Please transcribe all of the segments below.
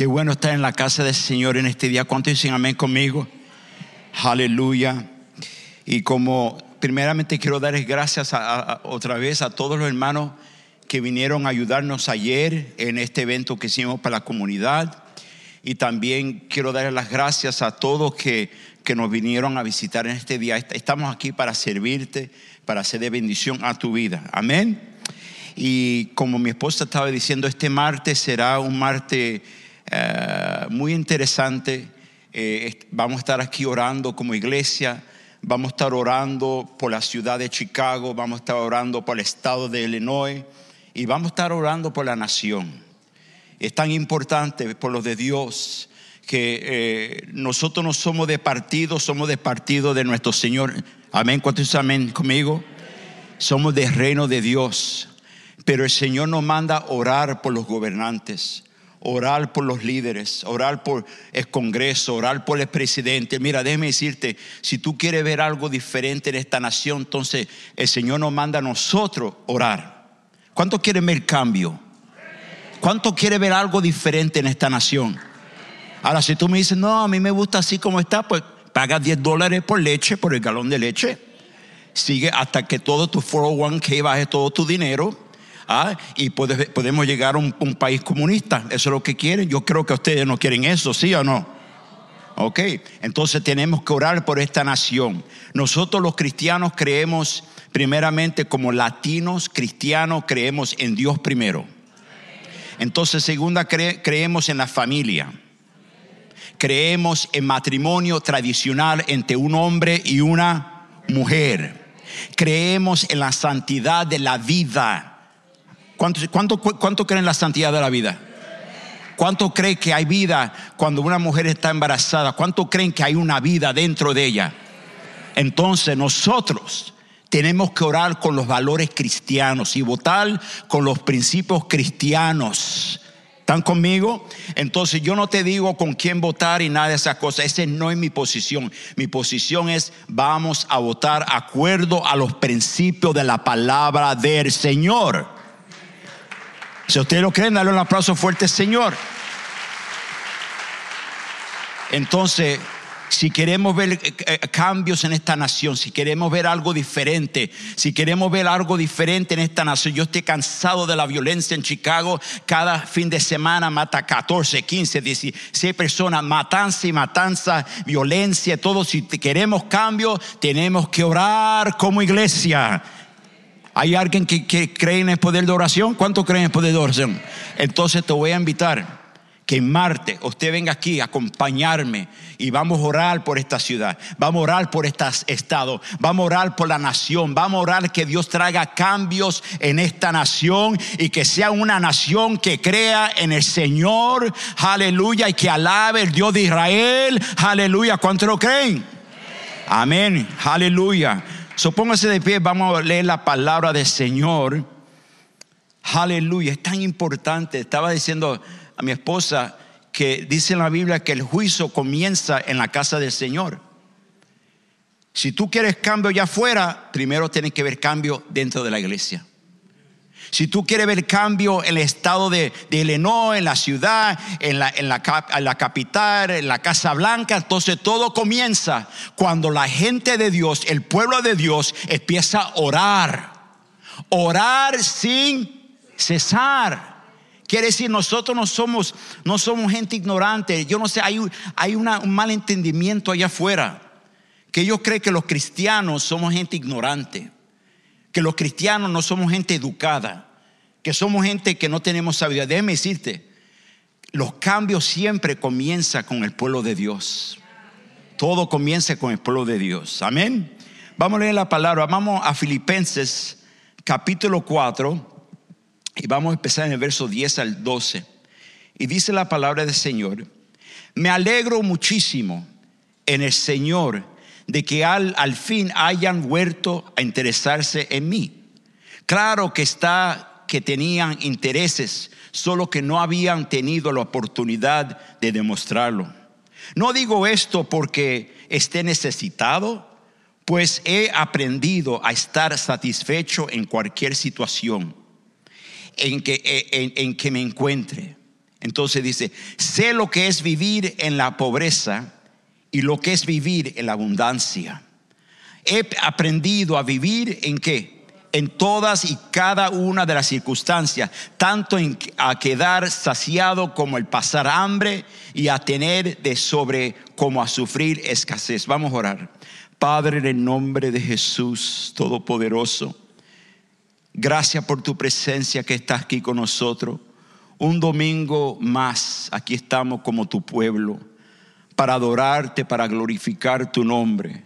Qué bueno estar en la casa del Señor en este día. ¿Cuántos dicen amén conmigo? Aleluya. Y como primeramente quiero darles gracias otra vez a todos los hermanos que vinieron a ayudarnos ayer en este evento que hicimos para la comunidad. Y también quiero darles las gracias a todos que, que nos vinieron a visitar en este día. Estamos aquí para servirte, para ser de bendición a tu vida. Amén. Y como mi esposa estaba diciendo, este martes será un martes eh, muy interesante. Eh, vamos a estar aquí orando como iglesia. Vamos a estar orando por la ciudad de Chicago. Vamos a estar orando por el estado de Illinois. Y vamos a estar orando por la nación. Es tan importante por los de Dios que eh, nosotros no somos de partido, somos de partido de nuestro Señor. Amén. ¿Cuántos amén conmigo? Somos del reino de Dios. Pero el Señor nos manda orar por los gobernantes orar por los líderes, orar por el Congreso, orar por el presidente. Mira, déjeme decirte, si tú quieres ver algo diferente en esta nación, entonces el Señor nos manda a nosotros orar. ¿Cuánto quiere ver cambio? ¿Cuánto quiere ver algo diferente en esta nación? Ahora, si tú me dices, no, a mí me gusta así como está, pues paga 10 dólares por leche, por el galón de leche. Sigue hasta que todo tu 401k baje todo tu dinero ¿ah? y podemos llegar a un, país comunista. Eso es lo que quieren. Yo creo que ustedes no quieren eso, ¿sí o no? Ok, entonces tenemos que orar por esta nación. Nosotros los cristianos creemos primeramente como latinos cristianos, creemos en Dios primero. Entonces, segunda, creemos en la familia. Creemos en matrimonio tradicional entre un hombre y una mujer. Creemos en la santidad de la vida ¿Cuánto, cuánto, creen en la santidad de la vida? ¿Cuánto creen que hay vida cuando una mujer está embarazada? ¿Cuánto creen que hay una vida dentro de ella? Entonces nosotros tenemos que orar con los valores cristianos y votar con los principios cristianos. ¿Están conmigo? Entonces yo no te digo con quién votar y nada de esas cosas. Esa no es mi posición. Mi posición es vamos a votar acuerdo a los principios de la palabra del Señor. Si ustedes lo creen, dale un aplauso fuerte, Señor. Entonces, si queremos ver eh, eh, cambios en esta nación, si queremos ver algo diferente, si queremos ver algo diferente en esta nación, yo estoy cansado de la violencia en Chicago. Cada fin de semana mata 14, 15, 16 personas, matanza y matanza, violencia, todo. Si queremos cambio, tenemos que orar como iglesia. ¿Hay alguien que, cree en el poder de oración? ¿Cuánto creen en el poder de oración? Entonces te voy a invitar que Marte usted venga aquí a acompañarme y vamos a orar por esta ciudad, vamos a orar por este estado, vamos a orar por la nación, vamos a orar que Dios traiga cambios en esta nación y que sea una nación que crea en el Señor, aleluya, y que alabe el Dios de Israel, aleluya. ¿Cuánto lo creen? Amén, aleluya. Supóngase de pie, vamos a leer la palabra del Señor. Aleluya, es tan importante. Estaba diciendo a mi esposa que dice en la Biblia que el juicio comienza en la casa del Señor. Si tú quieres cambio allá afuera, primero tienes que ver cambio dentro de la iglesia. Si tú quieres ver cambio en el estado de, de Illinois, en la ciudad, en la, en, la, la capital, en la Casa Blanca, entonces todo comienza cuando la gente de Dios, el pueblo de Dios, empieza a orar. Orar sin cesar. Quiere decir, nosotros no somos, no somos gente ignorante. Yo no sé, hay, hay un mal entendimiento allá afuera. Que yo creo que los cristianos somos gente ignorante que los cristianos no somos gente educada, que somos gente que no tenemos sabiduría. Déjeme decirte, los cambios siempre comienzan con el pueblo de Dios. Todo comienza con el pueblo de Dios. Amén. Vamos a leer la palabra. Vamos a Filipenses capítulo 4 y vamos a empezar en el verso 10 al 12. Y dice la palabra del Señor, me alegro muchísimo en el Señor de que al, al fin hayan vuelto a interesarse en mí. Claro que está que tenían intereses, solo que no habían tenido la oportunidad de demostrarlo. No digo esto porque esté necesitado, pues he aprendido a estar satisfecho en cualquier situación en que, en, en que me encuentre. Entonces dice, sé lo que es vivir en la pobreza y lo que es vivir en la abundancia. He aprendido a vivir en qué? En todas y cada una de las circunstancias, tanto en a quedar saciado como el pasar hambre y a tener de sobre como a sufrir escasez. Vamos a orar. Padre, en el nombre de Jesús Todopoderoso, gracias por tu presencia que está aquí con nosotros. Un domingo más, aquí estamos como tu pueblo, para adorarte, para glorificar tu nombre.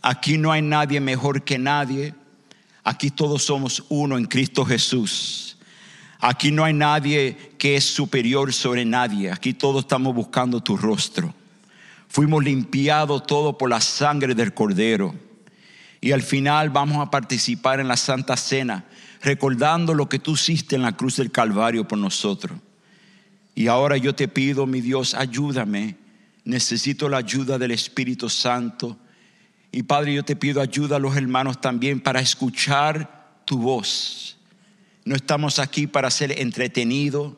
Aquí no hay nadie mejor que nadie. Aquí todos somos uno en Cristo Jesús. Aquí no hay nadie que es superior sobre nadie. Aquí todos estamos buscando tu rostro. Fuimos limpiados todo por la sangre del Cordero. Y al final vamos a participar en la Santa Cena, recordando lo que tú hiciste en la cruz del Calvario por nosotros. Y ahora yo te pido, mi Dios, ayúdame. Necesito la ayuda del Espíritu Santo. Y Padre, yo te pido ayuda a los hermanos también para escuchar tu voz. No estamos aquí para ser entretenidos,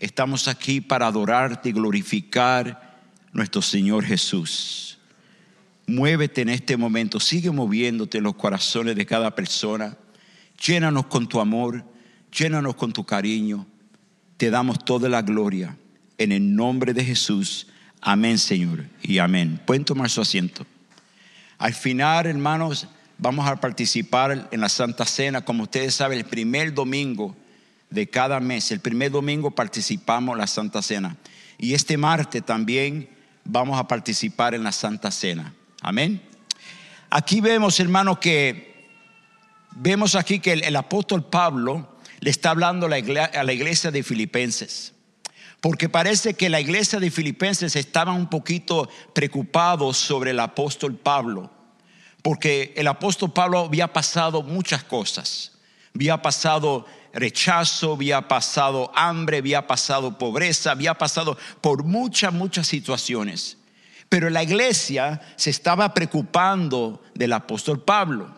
estamos aquí para adorarte y glorificar nuestro Señor Jesús. Muévete en este momento, sigue moviéndote en los corazones de cada persona. Llénanos con tu amor, llénanos con tu cariño. Te damos toda la gloria. En el nombre de Jesús. Amén, Señor. Y amén. Pueden tomar su asiento. Al final, hermanos, vamos a participar en la Santa Cena. Como ustedes saben, el primer domingo de cada mes, el primer domingo participamos en la Santa Cena. Y este martes también vamos a participar en la Santa Cena. Amén. Aquí vemos, hermano, que vemos aquí que el, apóstol Pablo le está hablando a la, iglesia, de Filipenses. Porque parece que la iglesia de Filipenses estaba un poquito preocupados sobre el apóstol Pablo. Porque el apóstol Pablo había pasado muchas cosas. Había pasado rechazo, había pasado hambre, había pasado pobreza, había pasado por muchas, muchas situaciones. Pero la iglesia se estaba preocupando del apóstol Pablo.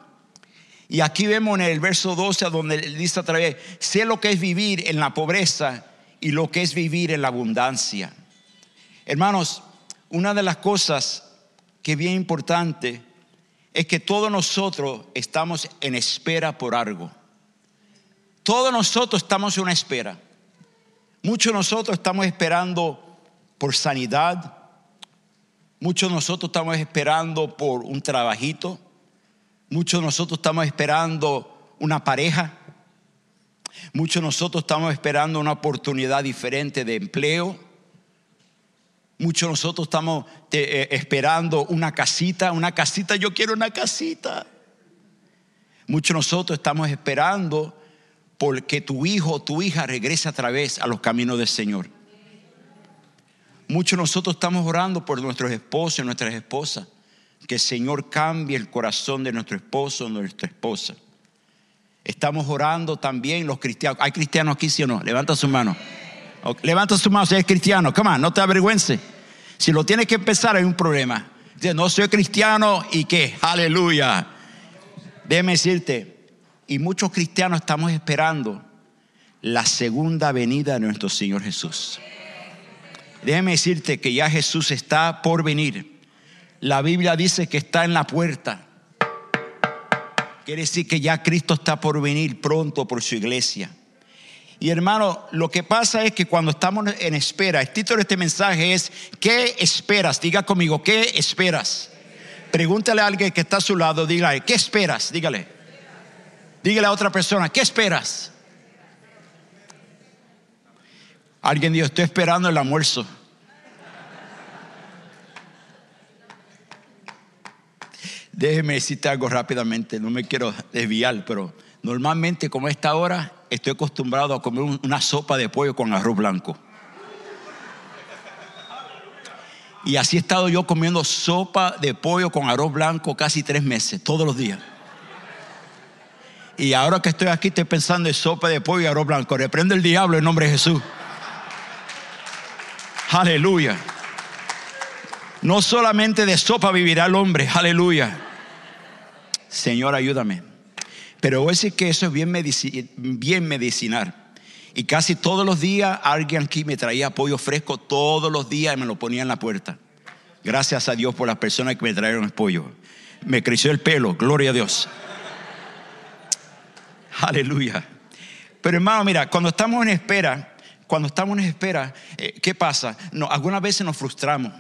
Y aquí vemos en el verso 12 donde dice otra vez, sé lo que es vivir en la pobreza y lo que es vivir en la abundancia. Hermanos, una de las cosas que es bien importante es que todos nosotros estamos en espera por algo. Todos nosotros estamos en una espera. Muchos de nosotros estamos esperando por sanidad. Muchos de nosotros estamos esperando por un trabajito. Muchos de nosotros estamos esperando una pareja. Muchos de nosotros estamos esperando una oportunidad diferente de empleo. Muchos de nosotros estamos eh, esperando una casita, una casita, yo quiero una casita. Muchos de nosotros estamos esperando porque tu hijo o tu hija regrese a través a los caminos del Señor. Muchos de nosotros estamos orando por nuestros esposos y nuestras esposas. Que el Señor cambie el corazón de nuestro esposo o nuestra esposa. Estamos orando también los cristianos. ¿Hay cristianos aquí, sí o no? Levanta su mano. Levanta su mano si eres cristiano. Come on, no te avergüences. Si lo tienes que empezar, hay un problema. No soy cristiano y qué. Aleluya. Déjeme decirte, y muchos cristianos estamos esperando la segunda venida de nuestro Señor Jesús. Déjeme decirte que ya Jesús está por venir. La Biblia dice que está en la puerta. Quiere decir que ya Cristo está por venir pronto por su iglesia. Y hermano, lo que pasa es que cuando estamos en espera, el título de este mensaje es, ¿qué esperas? Diga conmigo, ¿qué esperas? Pregúntale a alguien que está a su lado, dígale, ¿qué esperas? Dígale. Dígale a otra persona, ¿qué esperas? Alguien dijo, estoy esperando el almuerzo. Déjeme decirte algo rápidamente, no me quiero desviar, pero normalmente como a esta hora estoy acostumbrado a comer una sopa de pollo con arroz blanco. Y así he estado yo comiendo sopa de pollo con arroz blanco casi tres meses, todos los días. Y ahora que estoy aquí estoy pensando en sopa de pollo y arroz blanco. Reprende el diablo en nombre de Jesús. Aleluya. No solamente de sopa vivirá el hombre. Aleluya. Señor, ayúdame. Pero a decir que eso es bien, medicinal. Y casi todos los días alguien aquí me traía pollo fresco todos los días y me lo ponía en la puerta. Gracias a Dios por las personas que me trajeron el pollo. Me creció el pelo, gloria a Dios. Aleluya. Pero hermano, mira, cuando estamos en espera, cuando estamos en espera, eh, ¿qué pasa? No, algunas veces nos frustramos,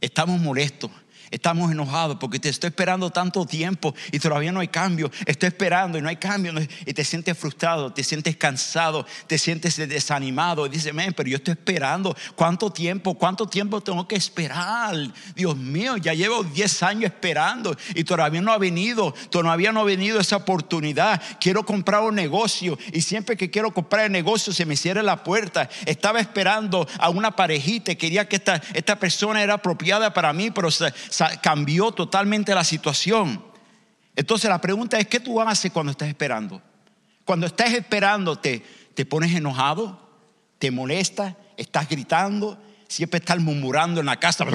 estamos molestos, Estamos enojados porque te estoy esperando tanto tiempo y todavía no hay cambio. Estoy esperando y no hay cambio. Y te sientes frustrado, te sientes cansado, te sientes desanimado. Y dices, pero yo estoy esperando. ¿Cuánto tiempo? ¿Cuánto tiempo tengo que esperar? Dios mío, ya llevo 10 años esperando y todavía no ha venido. Todavía no ha venido esa oportunidad. Quiero comprar un negocio y siempre que quiero comprar el negocio se me cierra la puerta. Estaba esperando a una parejita quería que esta, esta persona era apropiada para mí, pero cambió totalmente la situación. Entonces la pregunta es, ¿qué tú haces cuando estás esperando? Cuando estás esperando, ¿te, te pones enojado? ¿Te molesta? ¿Estás gritando? ¿Siempre estás murmurando en la casa?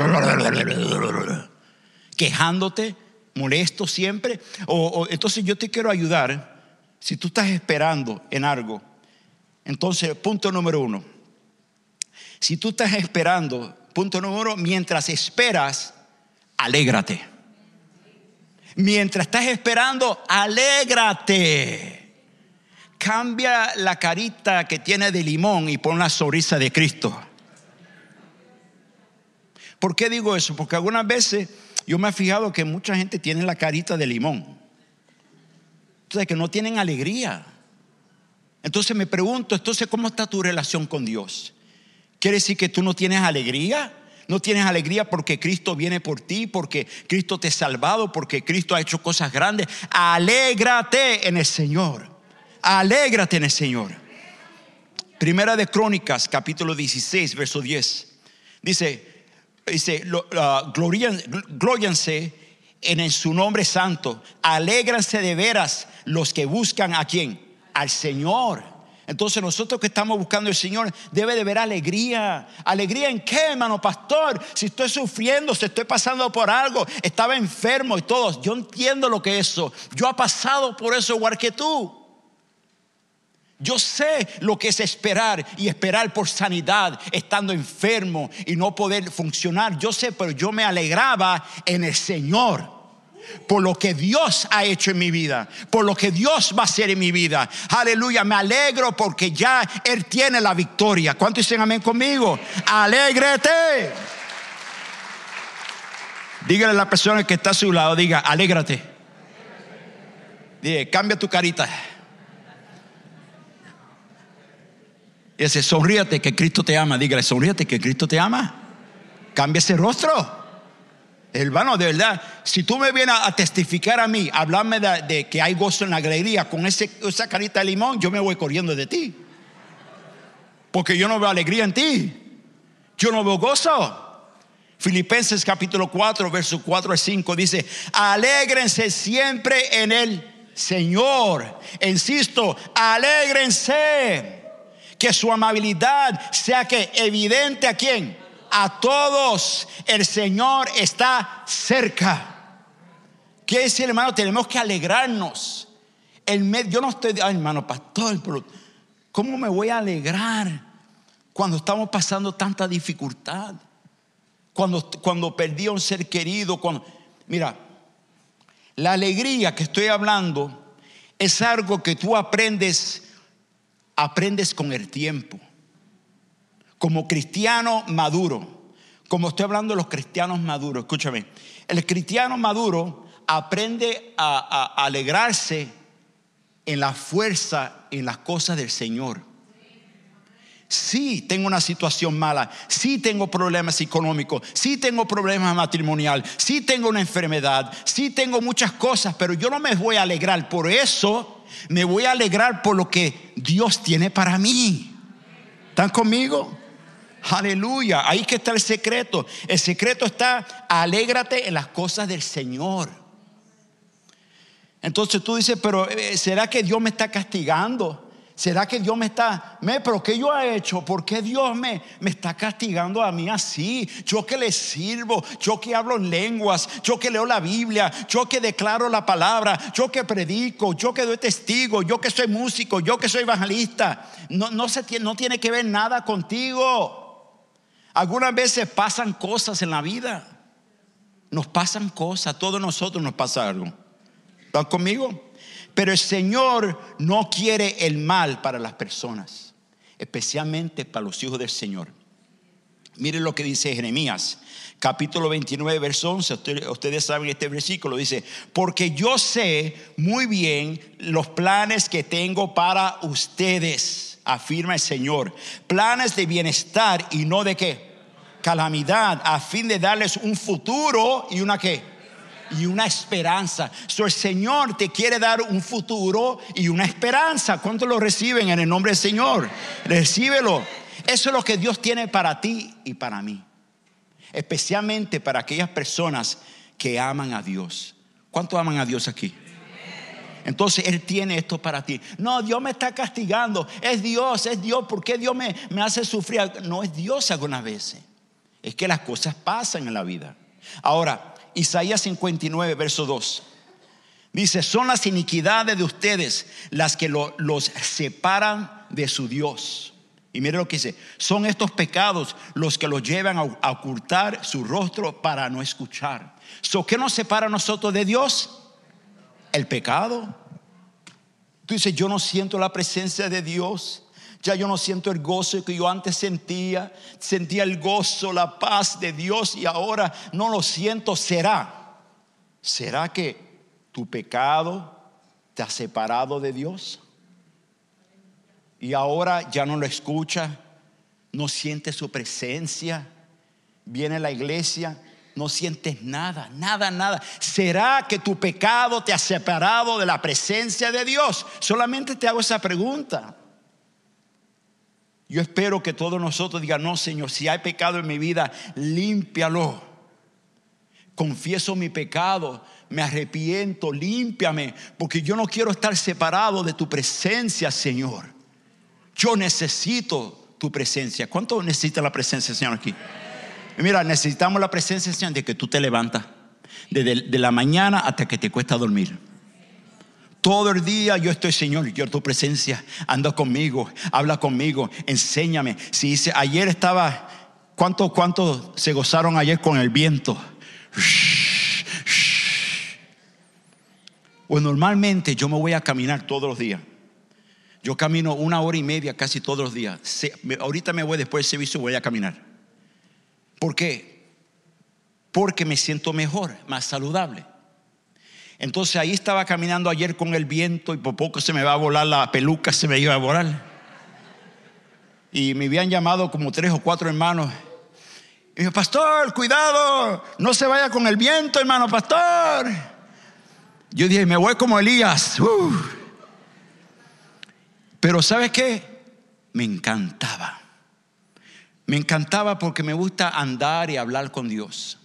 ¿Quejándote? ¿Molesto siempre? O, entonces yo te quiero ayudar. Si tú estás esperando en algo, entonces punto número uno. Si tú estás esperando, punto número uno, mientras esperas, alégrate. Mientras estás esperando, alégrate. Cambia la carita que tiene de limón y pon la sonrisa de Cristo. ¿Por qué digo eso? Porque algunas veces yo me he fijado que mucha gente tiene la carita de limón. Entonces, que no tienen alegría. Entonces me pregunto, entonces, ¿cómo está tu relación con Dios? ¿Quiere decir que tú no tienes alegría? No tienes alegría porque Cristo viene por ti, porque Cristo te ha salvado, porque Cristo ha hecho cosas grandes. Alégrate en el Señor. Alégrate en el Señor. Primera de Crónicas, capítulo 16, verso 10. Dice, dice, uh, glorianse en su nombre santo. Alégranse de veras los que buscan a quién? Al Señor. Entonces nosotros que estamos buscando al Señor debe de ver alegría. ¿Alegría en qué, hermano pastor? Si estoy sufriendo, si estoy pasando por algo, estaba enfermo y todo. Yo entiendo lo que es eso. Yo he pasado por eso igual que tú. Yo sé lo que es esperar y esperar por sanidad estando enfermo y no poder funcionar. Yo sé, pero yo me alegraba en el Señor por lo que Dios ha hecho en mi vida, por lo que Dios va a hacer en mi vida. Aleluya, me alegro porque ya Él tiene la victoria. ¿Cuántos dicen amén conmigo? Alégrate. Dígale a la persona que está a su lado, diga, alégrate. Dile, cambia tu carita. Dice, sonríate que Cristo te ama. Dígale, sonríate que Cristo te ama. Cambia ese rostro. Hermano, de verdad, si tú me vienes a testificar a mí, hablarme de, que hay gozo en la alegría con esa carita de limón, yo me voy corriendo de ti. Porque yo no veo alegría en ti. Yo no veo gozo. Filipenses capítulo 4, versos 4 a 5 dice, alégrense siempre en el Señor. Insisto, alégrense. Que su amabilidad sea que evidente a quién? A todos. El Señor está cerca. ¿Qué decir, hermano? Tenemos que alegrarnos. El yo no estoy, ay, hermano pastor, ¿cómo me voy a alegrar cuando estamos pasando tanta dificultad? Cuando, cuando perdí a un ser querido. Cuando, mira, la alegría que estoy hablando es algo que tú aprendes, aprendes con el tiempo como cristiano maduro, como estoy hablando de los cristianos maduros, escúchame, el cristiano maduro aprende a, alegrarse en la fuerza, en las cosas del Señor. Sí tengo una situación mala, sí tengo problemas económicos, sí tengo problemas matrimonial, sí tengo una enfermedad, sí tengo muchas cosas, pero yo no me voy a alegrar por eso, me voy a alegrar por lo que Dios tiene para mí. ¿Están conmigo? Aleluya, ahí que está el secreto. El secreto está, alégrate en las cosas del Señor. Entonces tú dices, pero eh, ¿será que Dios me está castigando? ¿Será que Dios me está, me, pero qué yo he hecho? ¿Por qué Dios me, me está castigando a mí así? Yo que le sirvo, yo que hablo en lenguas, yo que leo la Biblia, yo que declaro la palabra, yo que predico, yo que doy testigo, yo que soy músico, yo que soy evangelista. No, no, se, no tiene que ver nada contigo. Algunas veces pasan cosas en la vida. Nos pasan cosas, todos nosotros nos pasa algo. ¿Están conmigo? Pero el Señor no quiere el mal para las personas, especialmente para los hijos del Señor. Miren lo que dice Jeremías, capítulo 29, verso 11. Ustedes, saben este versículo. Dice, porque yo sé muy bien los planes que tengo para ustedes, afirma el Señor. Planes de bienestar y no de qué? Calamidad, a fin de darles un futuro y una qué? y una esperanza. So, el Señor te quiere dar un futuro y una esperanza. ¿Cuántos lo reciben en el nombre del Señor? Recíbelo. Eso es lo que Dios tiene para ti y para mí. Especialmente para aquellas personas que aman a Dios. ¿Cuántos aman a Dios aquí? Entonces Él tiene esto para ti. No, Dios me está castigando. Es Dios, es Dios. ¿Por qué Dios me, me hace sufrir? No es Dios algunas veces. Es que las cosas pasan en la vida. Ahora, Isaías 59, verso 2. Dice, son las iniquidades de ustedes las que los separan de su Dios. Y mire lo que dice, son estos pecados los que los llevan a, ocultar su rostro para no escuchar. So, ¿Qué nos separa a nosotros de Dios? El pecado. Tú dices, yo no siento la presencia de Dios. Ya yo no siento el gozo que yo antes sentía. Sentía el gozo, la paz de Dios y ahora no lo siento. ¿Será? ¿Será que tu pecado te ha separado de Dios? Y ahora ya no lo escucha, no siente su presencia. Viene la iglesia, no sientes nada, nada, nada. ¿Será que tu pecado te ha separado de la presencia de Dios? Solamente te hago esa pregunta. Yo espero que todos nosotros digan, no, Señor, si hay pecado en mi vida, límpialo. Confieso mi pecado, me arrepiento, límpiame, porque yo no quiero estar separado de tu presencia, Señor. Yo necesito tu presencia. ¿Cuánto necesita la presencia, Señor, aquí? Mira, necesitamos la presencia, Señor, de que tú te levantas, desde de la mañana hasta que te cuesta dormir. Todo el día yo estoy, Señor, yo tu presencia, anda conmigo, habla conmigo, enséñame. Si dice, ayer estaba, ¿cuántos cuánto se gozaron ayer con el viento? Pues normalmente yo me voy a caminar todos los días. Yo camino una hora y media casi todos los días. ahorita me voy después del servicio, voy a caminar. ¿Por qué? Porque me siento mejor, más saludable. Entonces ahí estaba caminando ayer con el viento y por poco se me va a volar la peluca, se me iba a volar. Y me habían llamado como tres o cuatro hermanos. Y yo, pastor, cuidado, no se vaya con el viento, hermano, pastor. Yo dije, me voy como Elías. Pero ¿sabes qué? Me encantaba. Me encantaba porque me gusta andar y hablar con Dios.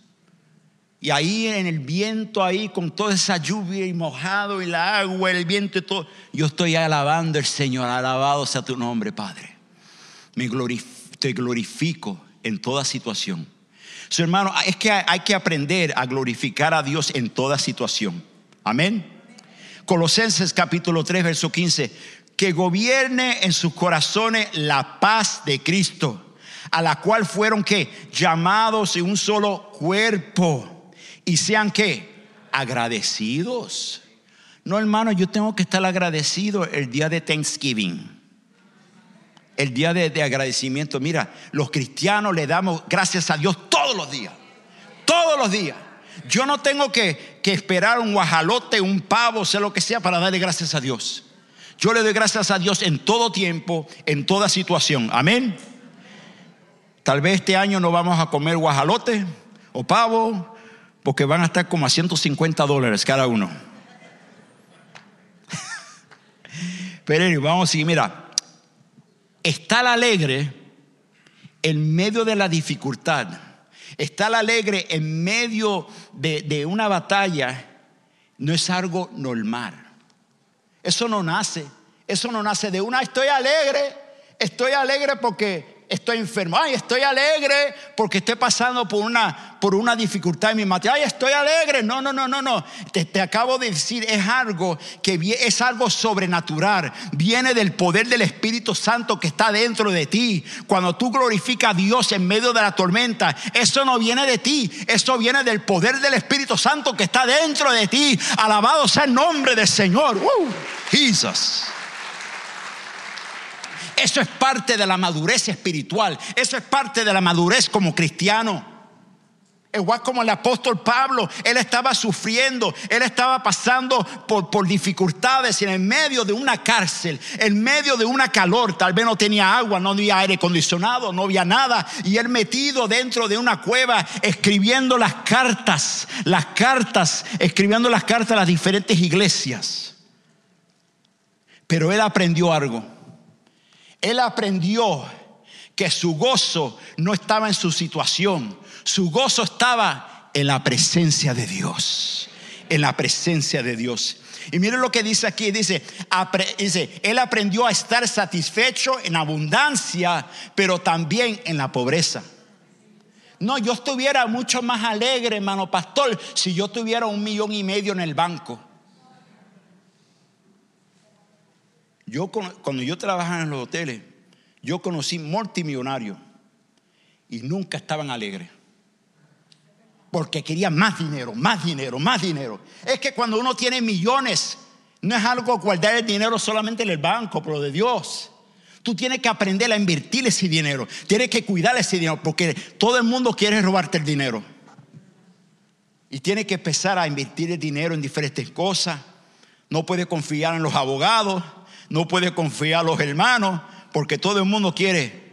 Y ahí en el viento, ahí con toda esa lluvia y mojado y la agua, el viento y todo, yo estoy alabando al Señor, alabado sea tu nombre, Padre. Me te glorifico en toda situación. Su hermano, es que hay que aprender a glorificar a Dios en toda situación. Amén. Colosenses capítulo 3, verso 15. Que gobierne en sus corazones la paz de Cristo, a la cual fueron que llamados en un solo cuerpo y sean que agradecidos. No, hermano, yo tengo que estar agradecido el día de Thanksgiving. El día de, agradecimiento. Mira, los cristianos le damos gracias a Dios todos los días. Todos los días. Yo no tengo que, que esperar un guajalote, un pavo, sea lo que sea, para darle gracias a Dios. Yo le doy gracias a Dios en todo tiempo, en toda situación. Amén. Tal vez este año no vamos a comer guajalote o pavo, porque van a estar como a 150 dólares cada uno. Pero vamos a seguir, mira, estar alegre en medio de la dificultad, estar alegre en medio de, de una batalla, no es algo normal. Eso no nace, Eso no nace de una, estoy alegre, estoy alegre porque estoy enfermo, ay, estoy alegre porque estoy pasando por una, por una dificultad en mi materia, ay, estoy alegre. No, no, no, no, no. Te, te, acabo de decir, es algo que es algo sobrenatural, viene del poder del Espíritu Santo que está dentro de ti. Cuando tú glorificas a Dios en medio de la tormenta, eso no viene de ti, eso viene del poder del Espíritu Santo que está dentro de ti. Alabado sea el nombre del Señor. Uh, Jesus. Eso es parte de la madurez espiritual. Eso es parte de la madurez como cristiano. Igual como el apóstol Pablo, él estaba sufriendo, él estaba pasando por, por, dificultades en el medio de una cárcel, en medio de una calor, tal vez no tenía agua, no había aire acondicionado, no había nada, y él metido dentro de una cueva escribiendo las cartas, las cartas, escribiendo las cartas a las diferentes iglesias. Pero él aprendió algo él aprendió que su gozo no estaba en su situación, su gozo estaba en la presencia de Dios, en la presencia de Dios. Y miren lo que dice aquí, dice, dice, él aprendió a estar satisfecho en abundancia, pero también en la pobreza. No, yo estuviera mucho más alegre, hermano pastor, si yo tuviera un millón y medio en el banco. Yo cuando yo trabajaba en los hoteles, yo conocí multimillonarios y nunca estaban alegres. Porque querían más dinero, más dinero, más dinero. Es que cuando uno tiene millones, no es algo guardar el dinero solamente en el banco, pero de Dios. Tú tienes que aprender a invertir ese dinero. Tienes que cuidar ese dinero porque todo el mundo quiere robarte el dinero. Y tienes que empezar a invertir el dinero en diferentes cosas. No puedes confiar en los abogados no puede confiar a los hermanos porque todo el mundo quiere.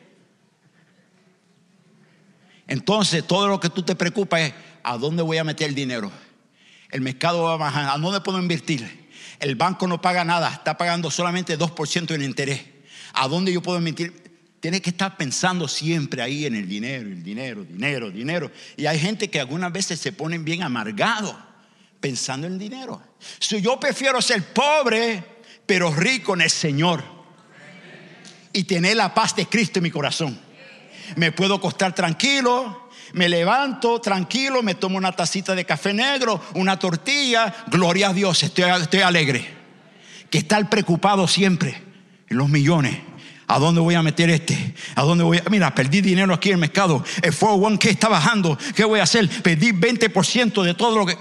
Entonces, todo lo que tú te preocupas es a dónde voy a meter el dinero. El mercado va a bajar, a dónde puedo invertir. El banco no paga nada, está pagando solamente 2% en interés. ¿A dónde yo puedo invertir? Tienes que estar pensando siempre ahí en el dinero, el dinero, dinero, dinero. Y hay gente que algunas veces se ponen bien amargados pensando en el dinero. Si yo prefiero ser pobre pero rico en el Señor. Y tener la paz de Cristo en mi corazón. Me puedo acostar tranquilo, me levanto tranquilo, me tomo una tacita de café negro, una tortilla, gloria a Dios, estoy, estoy alegre. Que estar preocupado siempre en los millones. ¿A dónde voy a meter este? ¿A dónde voy a.? Mira, perdí dinero aquí en el mercado. El 401k está bajando. ¿Qué voy a hacer? Perdí 20% de todo lo que.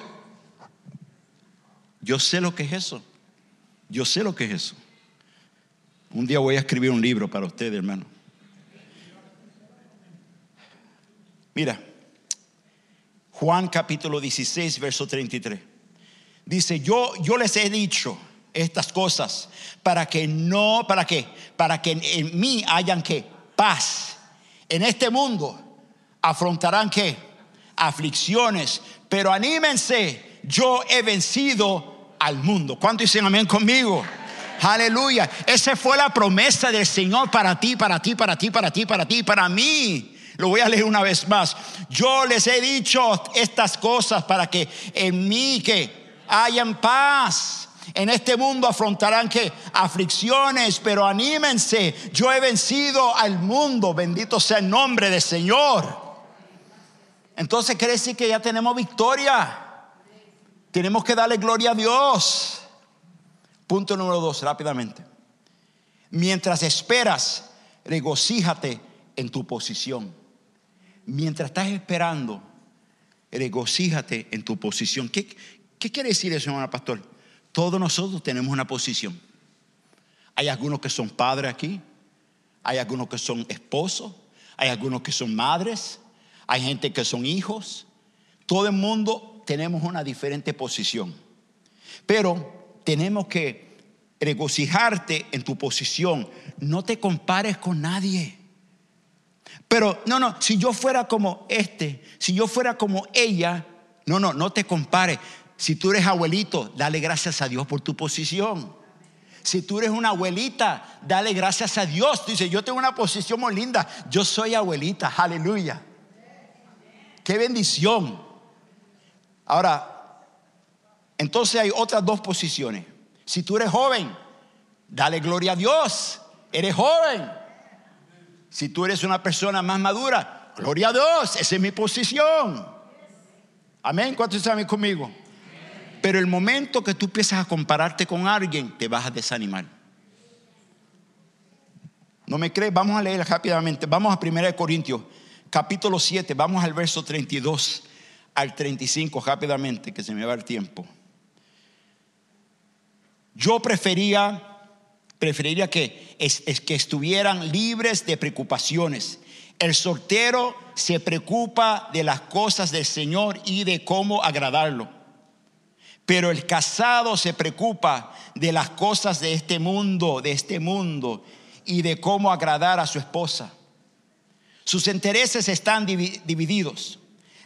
Yo sé lo que es eso. Yo sé lo que es eso. Un día voy a escribir un libro para ustedes, hermano. Mira, Juan capítulo 16, verso 33. Dice, yo, yo les he dicho estas cosas para que no, para que, para que en mí hayan que paz. En este mundo afrontarán que aflicciones, pero anímense, yo he vencido al mundo. ¿Cuánto dicen amén conmigo? Aleluya. Esa fue la promesa del Señor para ti, para ti, para ti, para ti, para ti, para mí. Lo voy a leer una vez más. Yo les he dicho estas cosas para que en mí que hayan paz. En este mundo afrontarán que aflicciones, pero anímense. Yo he vencido al mundo. Bendito sea el nombre del Señor. Entonces quiere decir que ya tenemos victoria. Tenemos que darle gloria a Dios. Punto número dos, rápidamente. Mientras esperas, regocíjate en tu posición. Mientras estás esperando, regocíjate en tu posición. ¿Qué, qué quiere decir eso, hermano pastor? Todos nosotros tenemos una posición. Hay algunos que son padres aquí, hay algunos que son esposos, hay algunos que son madres, hay gente que son hijos. Todo el mundo tenemos una diferente posición. Pero tenemos que regocijarte en tu posición. No te compares con nadie. Pero no, no, si yo fuera como este, si yo fuera como ella, no, no, no te compares. Si tú eres abuelito, dale gracias a Dios por tu posición. Si tú eres una abuelita, dale gracias a Dios. Dice, yo tengo una posición muy linda. Yo soy abuelita, aleluya. Qué bendición. Ahora, entonces hay otras dos posiciones. Si tú eres joven, Dale gloria a Dios. Eres joven. Si tú eres una persona más madura, gloria a Dios. Esa es mi posición. Amén. ¿Cuántos saben conmigo? Pero el momento que tú empiezas a compararte con alguien, te vas a desanimar. ¿No me crees? Vamos a leer rápidamente. Vamos a 1 Corintios, capítulo 7. Vamos al verso 32 al 35 rápidamente, que se me va el tiempo. Yo prefería, preferiría que, es, que estuvieran libres de preocupaciones. El soltero se preocupa de las cosas del Señor y de cómo agradarlo. Pero el casado se preocupa de las cosas de este mundo, de este mundo y de cómo agradar a su esposa. Sus intereses están divididos.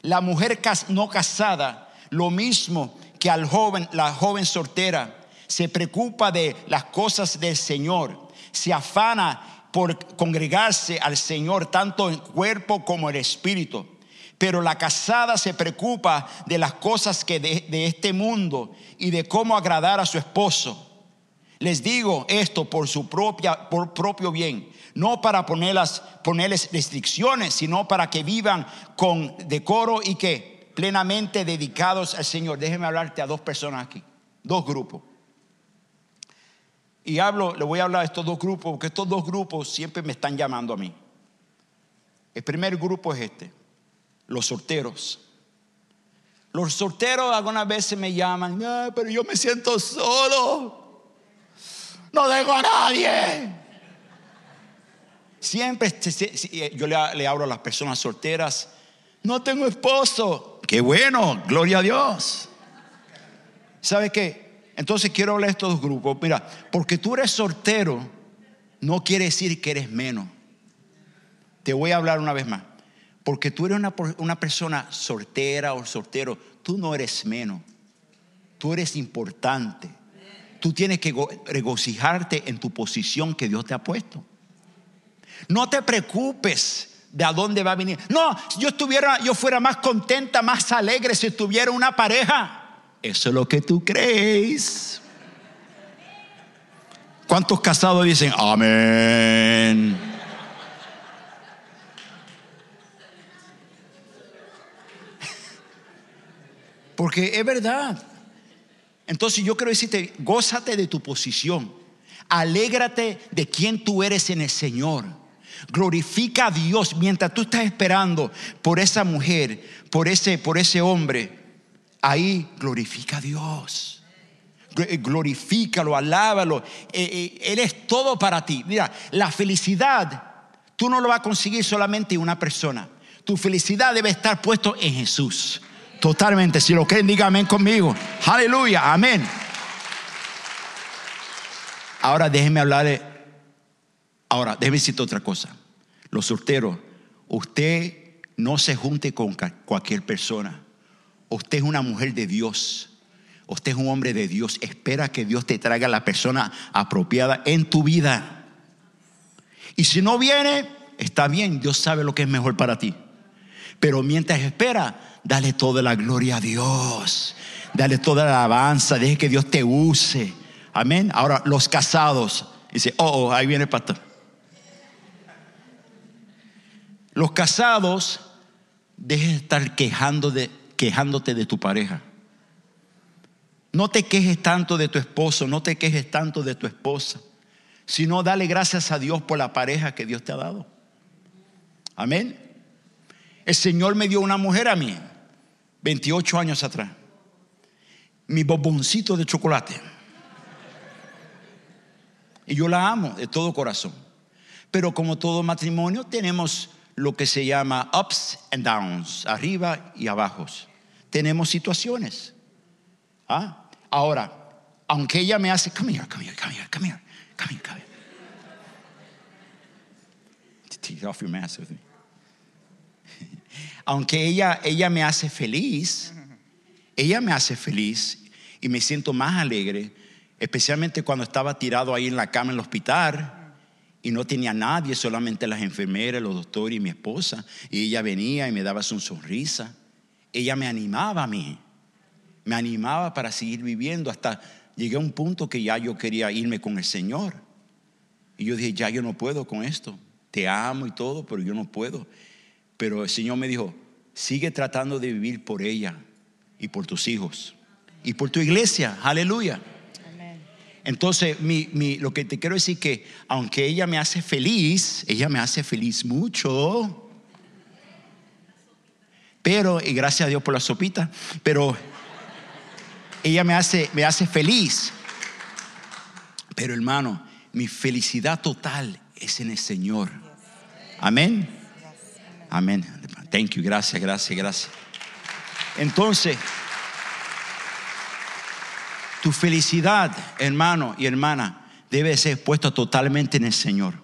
La mujer no casada, lo mismo que al joven, la joven soltera, se preocupa de las cosas del Señor, se afana por congregarse al Señor tanto en cuerpo como en espíritu. Pero la casada se preocupa de las cosas que de, este mundo y de cómo agradar a su esposo. Les digo esto por su propia, por propio bien, no para ponerlas, ponerles restricciones, sino para que vivan con decoro y que plenamente dedicados al Señor. Déjeme hablarte a dos personas aquí, dos grupos. Y hablo, le voy a hablar a estos dos grupos, porque estos dos grupos siempre me están llamando a mí. El primer grupo es este, los solteros. Los solteros algunas veces me llaman, pero yo me siento solo. No dejo a nadie. Siempre yo le, le hablo a las personas solteras, no tengo esposo. Qué bueno, gloria a Dios. ¿Sabe qué? Entonces quiero hablar de estos dos grupos. Mira, porque tú eres soltero, no quiere decir que eres menos. Te voy a hablar una vez más. Porque tú eres una, una persona soltera o soltero, tú no eres menos. Tú eres importante. Tú tienes que regocijarte en tu posición que Dios te ha puesto. No te preocupes de a dónde va a venir. No, yo estuviera, yo fuera más contenta, más alegre si tuviera una pareja. Eso es lo que tú crees. ¿Cuántos casados dicen amén? Porque es verdad. Entonces yo quiero decirte, gózate de tu posición. Alégrate de quien tú eres en el Señor. Glorifica a Dios mientras tú estás esperando por esa mujer, por ese, por ese hombre ahí glorifica a Dios. Eh, glorifícalo, alábalo. Eh, eh, él es todo para ti. Mira, la felicidad tú no lo vas a conseguir solamente en una persona. Tu felicidad debe estar puesto en Jesús. Totalmente. Si lo creen, diga amén conmigo. Aleluya, amén. Ahora déjeme hablarle. Ahora, déjeme decirte otra cosa. Los solteros, usted no se junte con cualquier persona. Usted es una mujer de Dios. Usted es un hombre de Dios. Espera que Dios te traiga la persona apropiada en tu vida. Y si no viene, está bien. Dios sabe lo que es mejor para ti. Pero mientras espera, dale toda la gloria a Dios. Dale toda la alabanza. Deje que Dios te use. Amén. Ahora, los casados. Dice, oh, oh ahí viene el pastor. Los casados, dejen de estar quejándote de tu pareja. No te quejes tanto de tu esposo, no te quejes tanto de tu esposa, sino dale gracias a Dios por la pareja que Dios te ha dado. Amén. El Señor me dio una mujer a mí, 28 años atrás, mi bomboncito de chocolate. Y yo la amo de todo corazón. Pero como todo matrimonio tenemos lo que se llama ups and downs, arriba y abajo. Tenemos situaciones. ¿Ah? Ahora, aunque ella me hace, come here, come here, come here, come here, come here, come here. Take off your mask with me. Aunque ella, ella me hace feliz, ella me hace feliz y me siento más alegre, especialmente cuando estaba tirado ahí en la cama en el hospital y no tenía nadie, solamente las enfermeras, los doctores y mi esposa. Y ella venía y me daba su sonrisa. Ella me animaba a mí. Me animaba para seguir viviendo hasta llegué a un punto que ya yo quería irme con el Señor. Y yo dije, ya yo no puedo con esto. Te amo y todo, pero yo no puedo. Pero el Señor me dijo, sigue tratando de vivir por ella y por tus hijos y por tu iglesia. Aleluya. Entonces, mi, lo que te quiero decir que aunque ella me hace feliz, ella me hace feliz mucho. Pero, y gracias a Dios por la sopita, pero ella me hace, me hace feliz. Pero hermano, mi felicidad total es en el Señor. Amén. Amén. Thank you. Gracias, gracias, gracias. Entonces, tu felicidad, hermano y hermana, debe ser puesta totalmente en el Señor.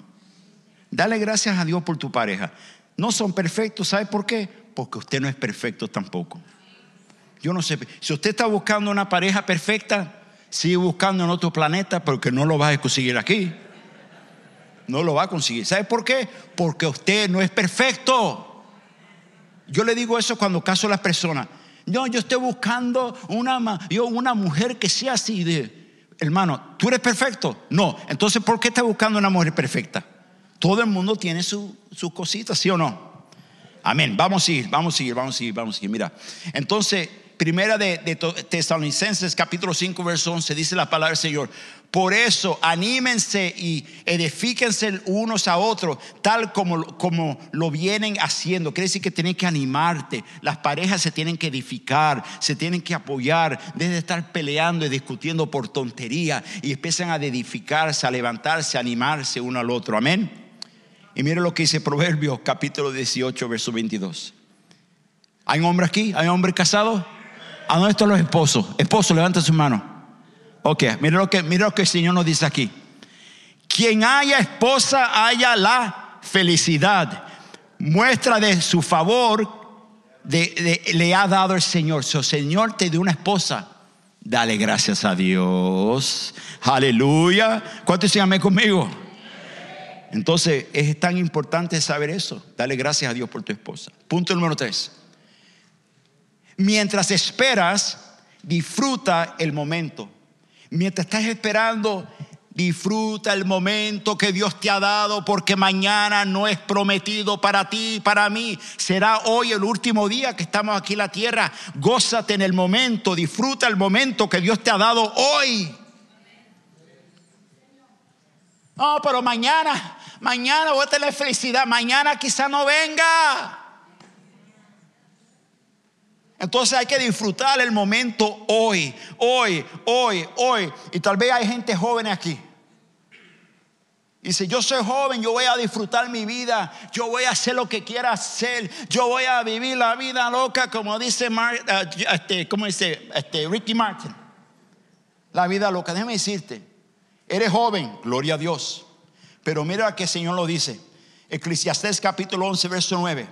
Dale gracias a Dios por tu pareja. No son perfectos, ¿sabe por qué? Porque usted no es perfecto tampoco. Yo no sé, si usted está buscando una pareja perfecta, sigue buscando en otro planeta porque no lo va a conseguir aquí. No lo va a conseguir. ¿Sabe por qué? Porque usted no es perfecto. Yo le digo eso cuando caso a las personas. No, yo estoy buscando una, yo, una mujer que sea así de, hermano, ¿tú eres perfecto? No. Entonces, ¿por qué estás buscando una mujer perfecta? Todo el mundo tiene sus cositas, ¿sí o no? Amén. Vamos a ir, vamos a ir, vamos a ir, vamos a ir. Mira, entonces, primera de, de Tesalonicenses, capítulo 5, verso 11, dice la palabra del Señor. Por eso, anímense y edifíquense unos a otros, tal como, como lo vienen haciendo. Quiere decir que tienen que animarte. Las parejas se tienen que edificar, se tienen que apoyar, desde estar peleando y discutiendo por tontería y empiezan a edificarse, a levantarse, a animarse uno al otro. Amén. Y mire lo que dice Proverbios capítulo 18, verso 22. ¿Hay un hombre aquí? ¿Hay un hombre casado? ¿A están los esposos? Esposo, levanta su mano. Ok, mira lo que, mira lo que el Señor nos dice aquí. Quien haya esposa, haya la felicidad. Muestra de su favor le ha dado el Señor. El Señor te dio una esposa, dale gracias a Dios. Aleluya. ¿Cuántos amén conmigo? Entonces es tan importante saber eso. Dale gracias a Dios por tu esposa. Punto número tres. Mientras esperas, disfruta el momento. Mientras estás esperando, disfruta el momento que Dios te ha dado porque mañana no es prometido para ti, para mí. Será hoy el último día que estamos aquí en la tierra. Gózate en el momento, disfruta el momento que Dios te ha dado hoy. No, pero mañana, mañana voy a tener felicidad. Mañana quizá no venga. Entonces hay que disfrutar el momento hoy, hoy, hoy, hoy. Y tal vez hay gente joven aquí. Y si yo soy joven, yo voy a disfrutar mi vida, yo voy a hacer lo que quiera hacer, yo voy a vivir la vida loca, como dice, eh, este, dice este, Ricky Martin. La vida loca, déjame decirte, eres joven, gloria a Dios. Pero mira que el Señor lo dice, Eclesiastés capítulo 11, verso 9.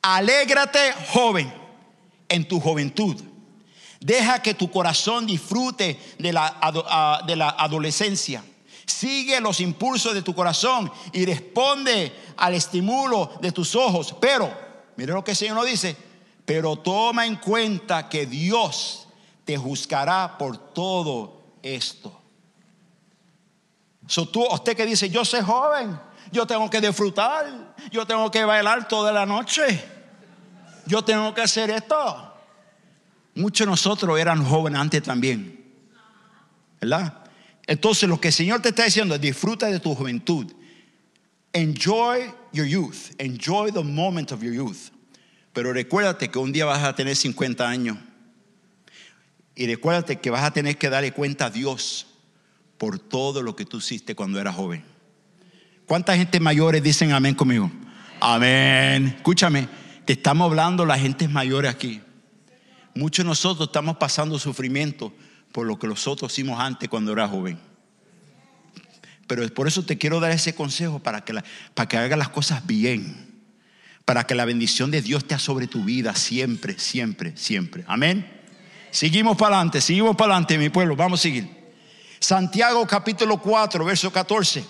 Alégrate, joven en tu juventud. Deja que tu corazón disfrute de la, adolescencia. Sigue los impulsos de tu corazón y responde al estímulo de tus ojos. Pero, mire lo que el Señor nos dice, pero toma en cuenta que Dios te juzgará por todo esto. So, tú, usted que dice, yo soy joven, yo tengo que disfrutar, yo tengo que bailar toda la noche yo tengo que hacer esto. Muchos de nosotros eran jóvenes antes también. ¿Verdad? Entonces lo que el Señor te está diciendo es disfruta de tu juventud. Enjoy your youth. Enjoy the moment of your youth. Pero recuérdate que un día vas a tener 50 años. Y recuérdate que vas a tener que darle cuenta a Dios por todo lo que tú hiciste cuando eras joven. ¿Cuánta gente mayores dicen amén conmigo? Amén. Escúchame, te estamos hablando la gente mayores aquí. Muchos de nosotros estamos pasando sufrimiento por lo que nosotros hicimos antes cuando era joven. Pero por eso te quiero dar ese consejo para que, para que hagas las cosas bien. Para que la bendición de Dios esté sobre tu vida siempre, siempre, siempre. Amén. Seguimos para adelante, seguimos para adelante, mi pueblo. Vamos a seguir. Santiago capítulo 4, verso 14.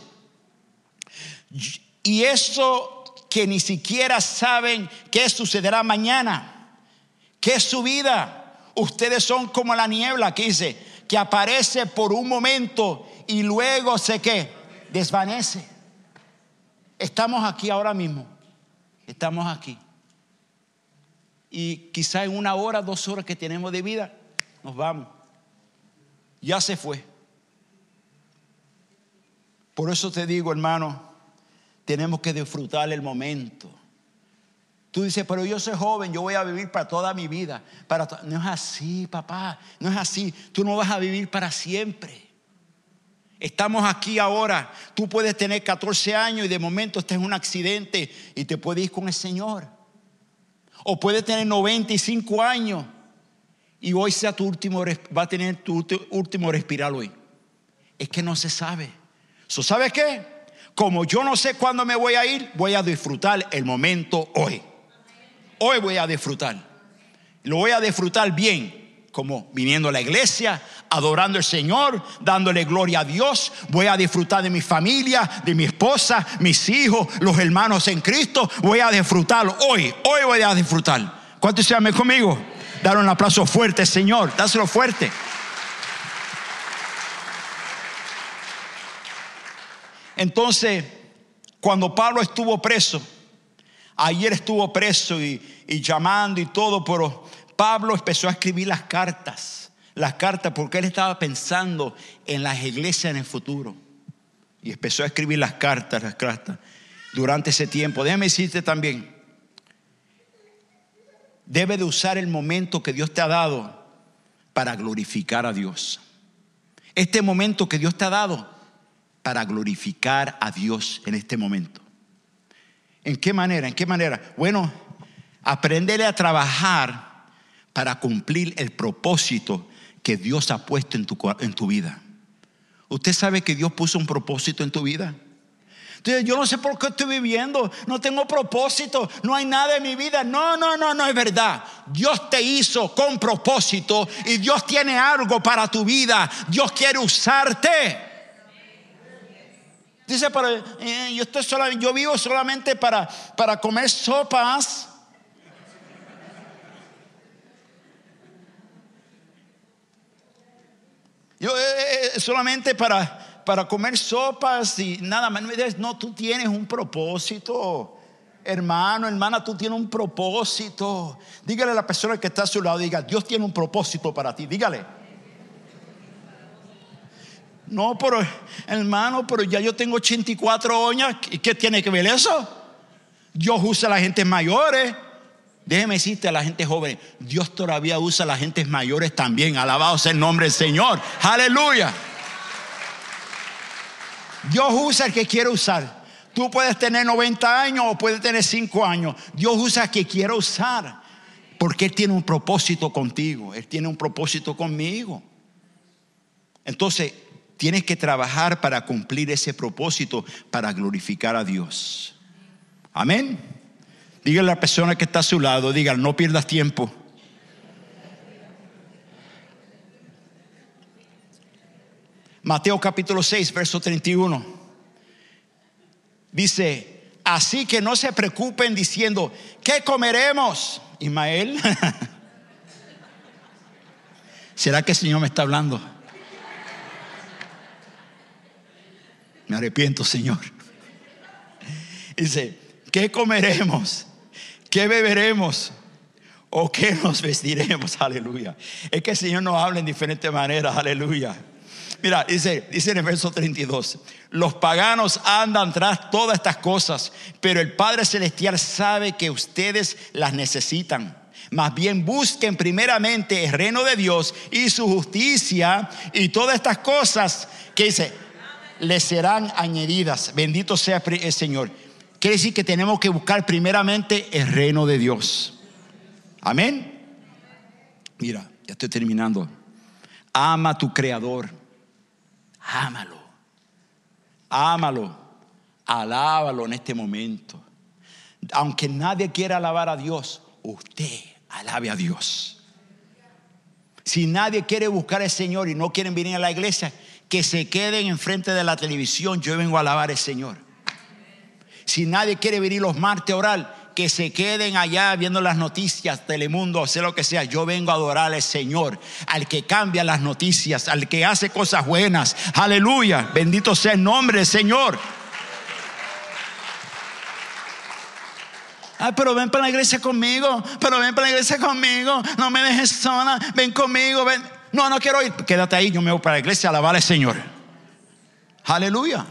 Y eso que ni siquiera saben qué sucederá mañana, qué es su vida. Ustedes son como la niebla que dice, que aparece por un momento y luego se que desvanece. Estamos aquí ahora mismo. Estamos aquí. Y quizá en una hora, dos horas que tenemos de vida, nos vamos. Ya se fue. Por eso te digo, hermano, tenemos que disfrutar el momento. Tú dices, pero yo soy joven, yo voy a vivir para toda mi vida. No es así, papá, no es así. Tú no vas a vivir para siempre. Estamos aquí ahora. Tú puedes tener 14 años y de momento estás en un accidente y te puedes ir con el Señor. O puedes tener 95 años y hoy sea tu último, va a tener tu último respirar hoy. Es que no se sabe. ¿Sabes qué? Como yo no sé cuándo me voy a ir, voy a disfrutar el momento hoy. Hoy voy a disfrutar. Lo voy a disfrutar bien como viniendo a la iglesia, adorando al Señor, dándole gloria a Dios. Voy a disfrutar de mi familia, de mi esposa, mis hijos, los hermanos en Cristo. Voy a disfrutar hoy, hoy voy a disfrutar. ¿Cuántos se aman conmigo? Dar un aplauso fuerte, Señor, dáselo fuerte. Entonces, cuando Pablo estuvo preso, ayer estuvo preso y, llamando y todo, pero Pablo empezó a escribir las cartas, las cartas porque él estaba pensando en las iglesias en el futuro. Y empezó a escribir las cartas, las cartas, durante ese tiempo. Déjame decirte también, debe de usar el momento que Dios te ha dado para glorificar a Dios. Este momento que Dios te ha dado para glorificar a Dios en este momento. ¿En qué manera? ¿En qué manera? Bueno, aprenderle a trabajar para cumplir el propósito que Dios ha puesto en tu, en tu vida. ¿Usted sabe que Dios puso un propósito en tu vida? Entonces, yo no sé por qué estoy viviendo, no tengo propósito, no hay nada en mi vida. No, no, no, no es verdad. Dios te hizo con propósito y Dios tiene algo para tu vida. Dios quiere usarte. Dice, pero eh, yo, vivo solamente para, para comer sopas Yo, eh, eh, solamente para, para comer sopas y nada más. No, tú tienes un propósito. Hermano, hermana, tú tienes un propósito. Dígale a la persona que está a su lado, diga, Dios tiene un propósito para ti. Dígale. No, pero hermano, pero ya yo tengo 84 años. ¿Y qué tiene que ver eso? Dios usa a la gente mayores. Déjeme decirte a la gente joven, Dios todavía usa a las gentes mayores también. Alabado sea el nombre del Señor. Aleluya. Dios usa el que quiere usar. Tú puedes tener 90 años o puedes tener 5 años. Dios usa el que quiere usar. Porque Él tiene un propósito contigo. Él tiene un propósito conmigo. Entonces, tienes que trabajar para cumplir ese propósito, para glorificar a Dios. Amén. Dígale a la persona que está a su lado, dígale, no pierdas tiempo. Mateo capítulo 6, verso 31. Dice, así que no se preocupen diciendo, ¿qué comeremos? Ismael. ¿Será que el Señor me está hablando? Me arrepiento, Señor. Dice, ¿qué comeremos? ¿Qué beberemos? ¿O qué nos vestiremos? Aleluya. Es que el Señor nos habla en diferentes maneras. Aleluya. Mira, dice, dice en el verso 32, los paganos andan tras todas estas cosas, pero el Padre Celestial sabe que ustedes las necesitan. Más bien busquen primeramente el reino de Dios y su justicia y todas estas cosas que dice, les serán añadidas. Bendito sea el Señor. Quiere decir que tenemos que buscar primeramente el reino de Dios. Amén. Mira, ya estoy terminando. Ama a tu creador. Ámalo. Ámalo. Alábalo en este momento. Aunque nadie quiera alabar a Dios, usted alabe a Dios. Si nadie quiere buscar al Señor y no quieren venir a la iglesia, que se queden enfrente de la televisión. Yo vengo a alabar al Señor. Si nadie quiere venir los martes a orar, que se queden allá viendo las noticias, Telemundo, o sea lo que sea. Yo vengo a adorar al Señor, al que cambia las noticias, al que hace cosas buenas. Aleluya. Bendito sea el nombre del Señor. Ay, pero ven para la iglesia conmigo, pero ven para la iglesia conmigo, no me dejes sola, ven conmigo, ven. No, no quiero ir, quédate ahí, yo me voy para la iglesia a alabar al Señor. Aleluya.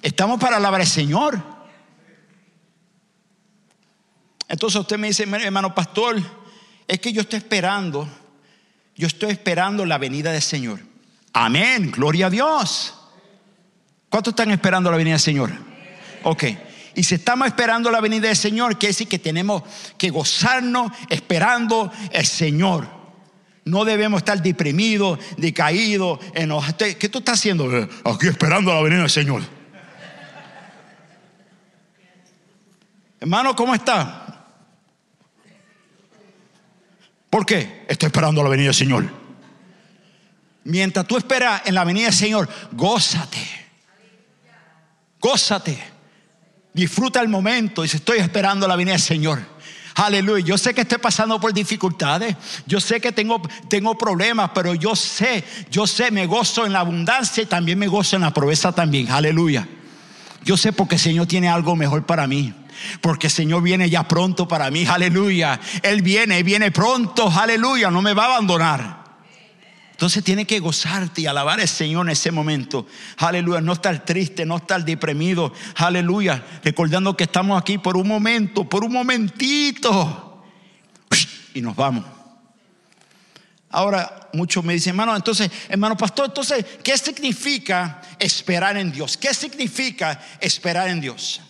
Estamos para alabar al Señor. Entonces usted me dice, hermano pastor, es que yo estoy esperando, yo estoy esperando la venida del Señor. Amén, gloria a Dios. ¿Cuántos están esperando la venida del Señor? Ok. Y si estamos esperando la venida del Señor, quiere decir que tenemos que gozarnos esperando el Señor. No debemos estar deprimidos, decaídos, enojados. ¿Qué tú estás haciendo? Aquí esperando la venida del Señor. Hermano, ¿cómo está? ¿Por qué? Estoy esperando la venida del Señor. Mientras tú esperas en la venida del Señor, gózate. Gózate. Disfruta el momento. Dice, estoy esperando la venida del Señor. Aleluya. Yo sé que estoy pasando por dificultades. Yo sé que tengo, tengo problemas, pero yo sé, yo sé, me gozo en la abundancia y también me gozo en la pobreza también. Aleluya. Yo sé porque el Señor tiene algo mejor para mí. Porque el Señor viene ya pronto para mí. Aleluya. Él viene, viene pronto. Aleluya. No me va a abandonar. Entonces tiene que gozarte y alabar al Señor en ese momento. Aleluya, no estar triste, no estar deprimido. Aleluya, recordando que estamos aquí por un momento, por un momentito. Y nos vamos. Ahora, muchos me dicen, hermano, entonces, hermano pastor, entonces, ¿qué significa esperar en Dios? ¿Qué significa esperar en Dios?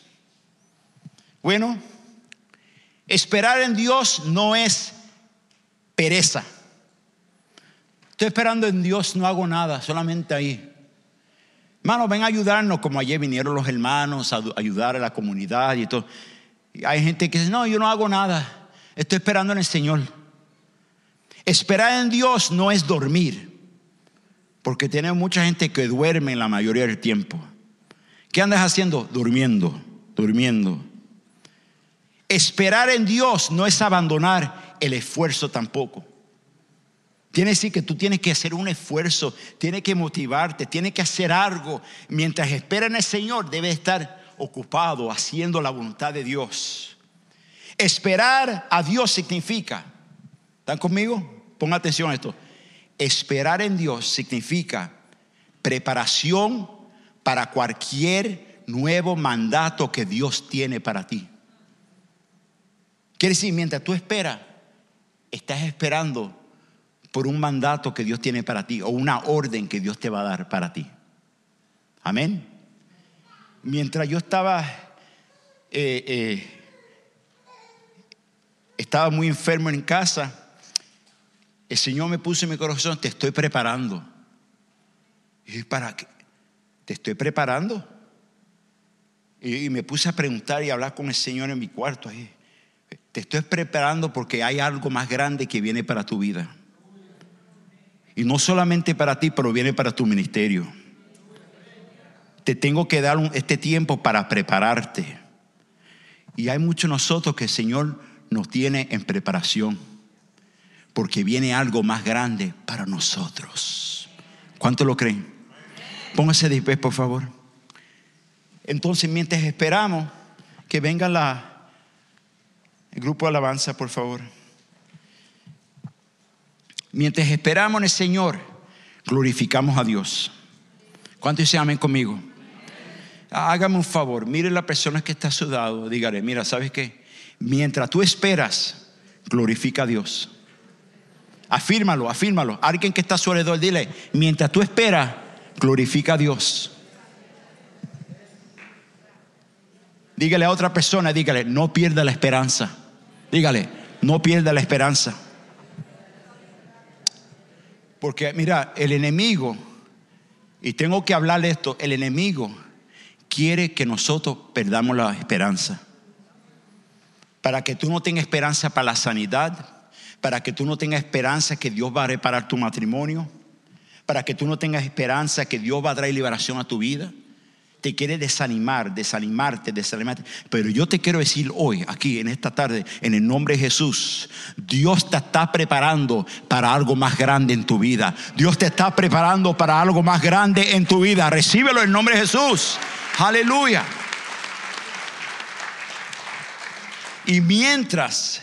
Bueno, esperar en Dios no es pereza. Estoy esperando en Dios, no hago nada, solamente ahí. Hermano, ven a ayudarnos, como ayer vinieron los hermanos a ayudar a la comunidad y todo. hay gente que dice, no, yo no hago nada, estoy esperando en el Señor. Esperar en Dios no es dormir, porque tenemos mucha gente que duerme la mayoría del tiempo. ¿Qué andas haciendo? Durmiendo, durmiendo. Esperar en Dios no es abandonar el esfuerzo tampoco. Tiene que decir que tú tienes que hacer un esfuerzo, tienes que motivarte, tienes que hacer algo. Mientras esperas en el Señor, debes estar ocupado haciendo la voluntad de Dios. Esperar a Dios significa, ¿están conmigo? Ponga atención a esto. Esperar en Dios significa preparación para cualquier nuevo mandato que Dios tiene para ti. Quiere decir, mientras tú esperas, estás esperando por un mandato que Dios tiene para ti o una orden que Dios te va a dar para ti. Amén. Mientras yo estaba, eh, eh, estaba muy enfermo en casa, el Señor me puso en mi corazón, te estoy preparando. Y ¿para qué? Te estoy preparando. Y, me puse a preguntar y hablar con el Señor en mi cuarto. Te estoy preparando porque hay algo más grande que viene para tu vida. Y no solamente para ti, pero viene para tu ministerio. Te tengo que dar este tiempo para prepararte. Y hay muchos nosotros que el Señor nos tiene en preparación. Porque viene algo más grande para nosotros. ¿Cuánto lo creen? Póngase de por favor. Entonces, mientras esperamos que venga la, el grupo de alabanza, por favor. Mientras esperamos en el Señor, glorificamos a Dios. ¿Cuántos dicen amén conmigo? Hágame un favor, mire la persona que está a su lado, dígale, mira, ¿sabes qué? Mientras tú esperas, glorifica a Dios. Afírmalo, afírmalo. Alguien que está a su alrededor, dile, mientras tú esperas, glorifica a Dios. Dígale a otra persona, dígale, no pierda la esperanza. Dígale, no pierda la esperanza. Porque mira, el enemigo, y tengo que hablarle esto, el enemigo quiere que nosotros perdamos la esperanza. Para que tú no tengas esperanza para la sanidad, para que tú no tengas esperanza que Dios va a reparar tu matrimonio, para que tú no tengas esperanza que Dios va a traer liberación a tu vida. Te quiere desanimar, desanimarte, desanimarte. Pero yo te quiero decir hoy, aquí en esta tarde, en el nombre de Jesús, Dios te está preparando para algo más grande en tu vida. Dios te está preparando para algo más grande en tu vida. Recíbelo en nombre de Jesús. Aleluya. Y mientras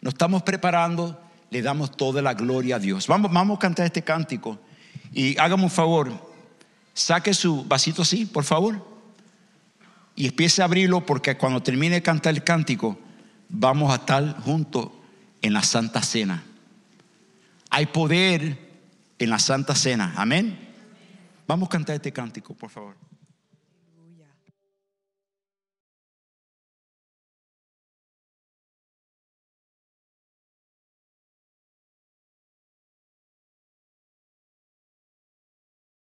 nos estamos preparando, le damos toda la gloria a Dios. Vamos, vamos a cantar este cántico. Y hágame un favor, Saque su vasito así, por favor. Y empiece a abrirlo porque cuando termine de cantar el cántico, vamos a estar juntos en la Santa Cena. Hay poder en la Santa Cena. Amén. Vamos a cantar este cántico, por favor.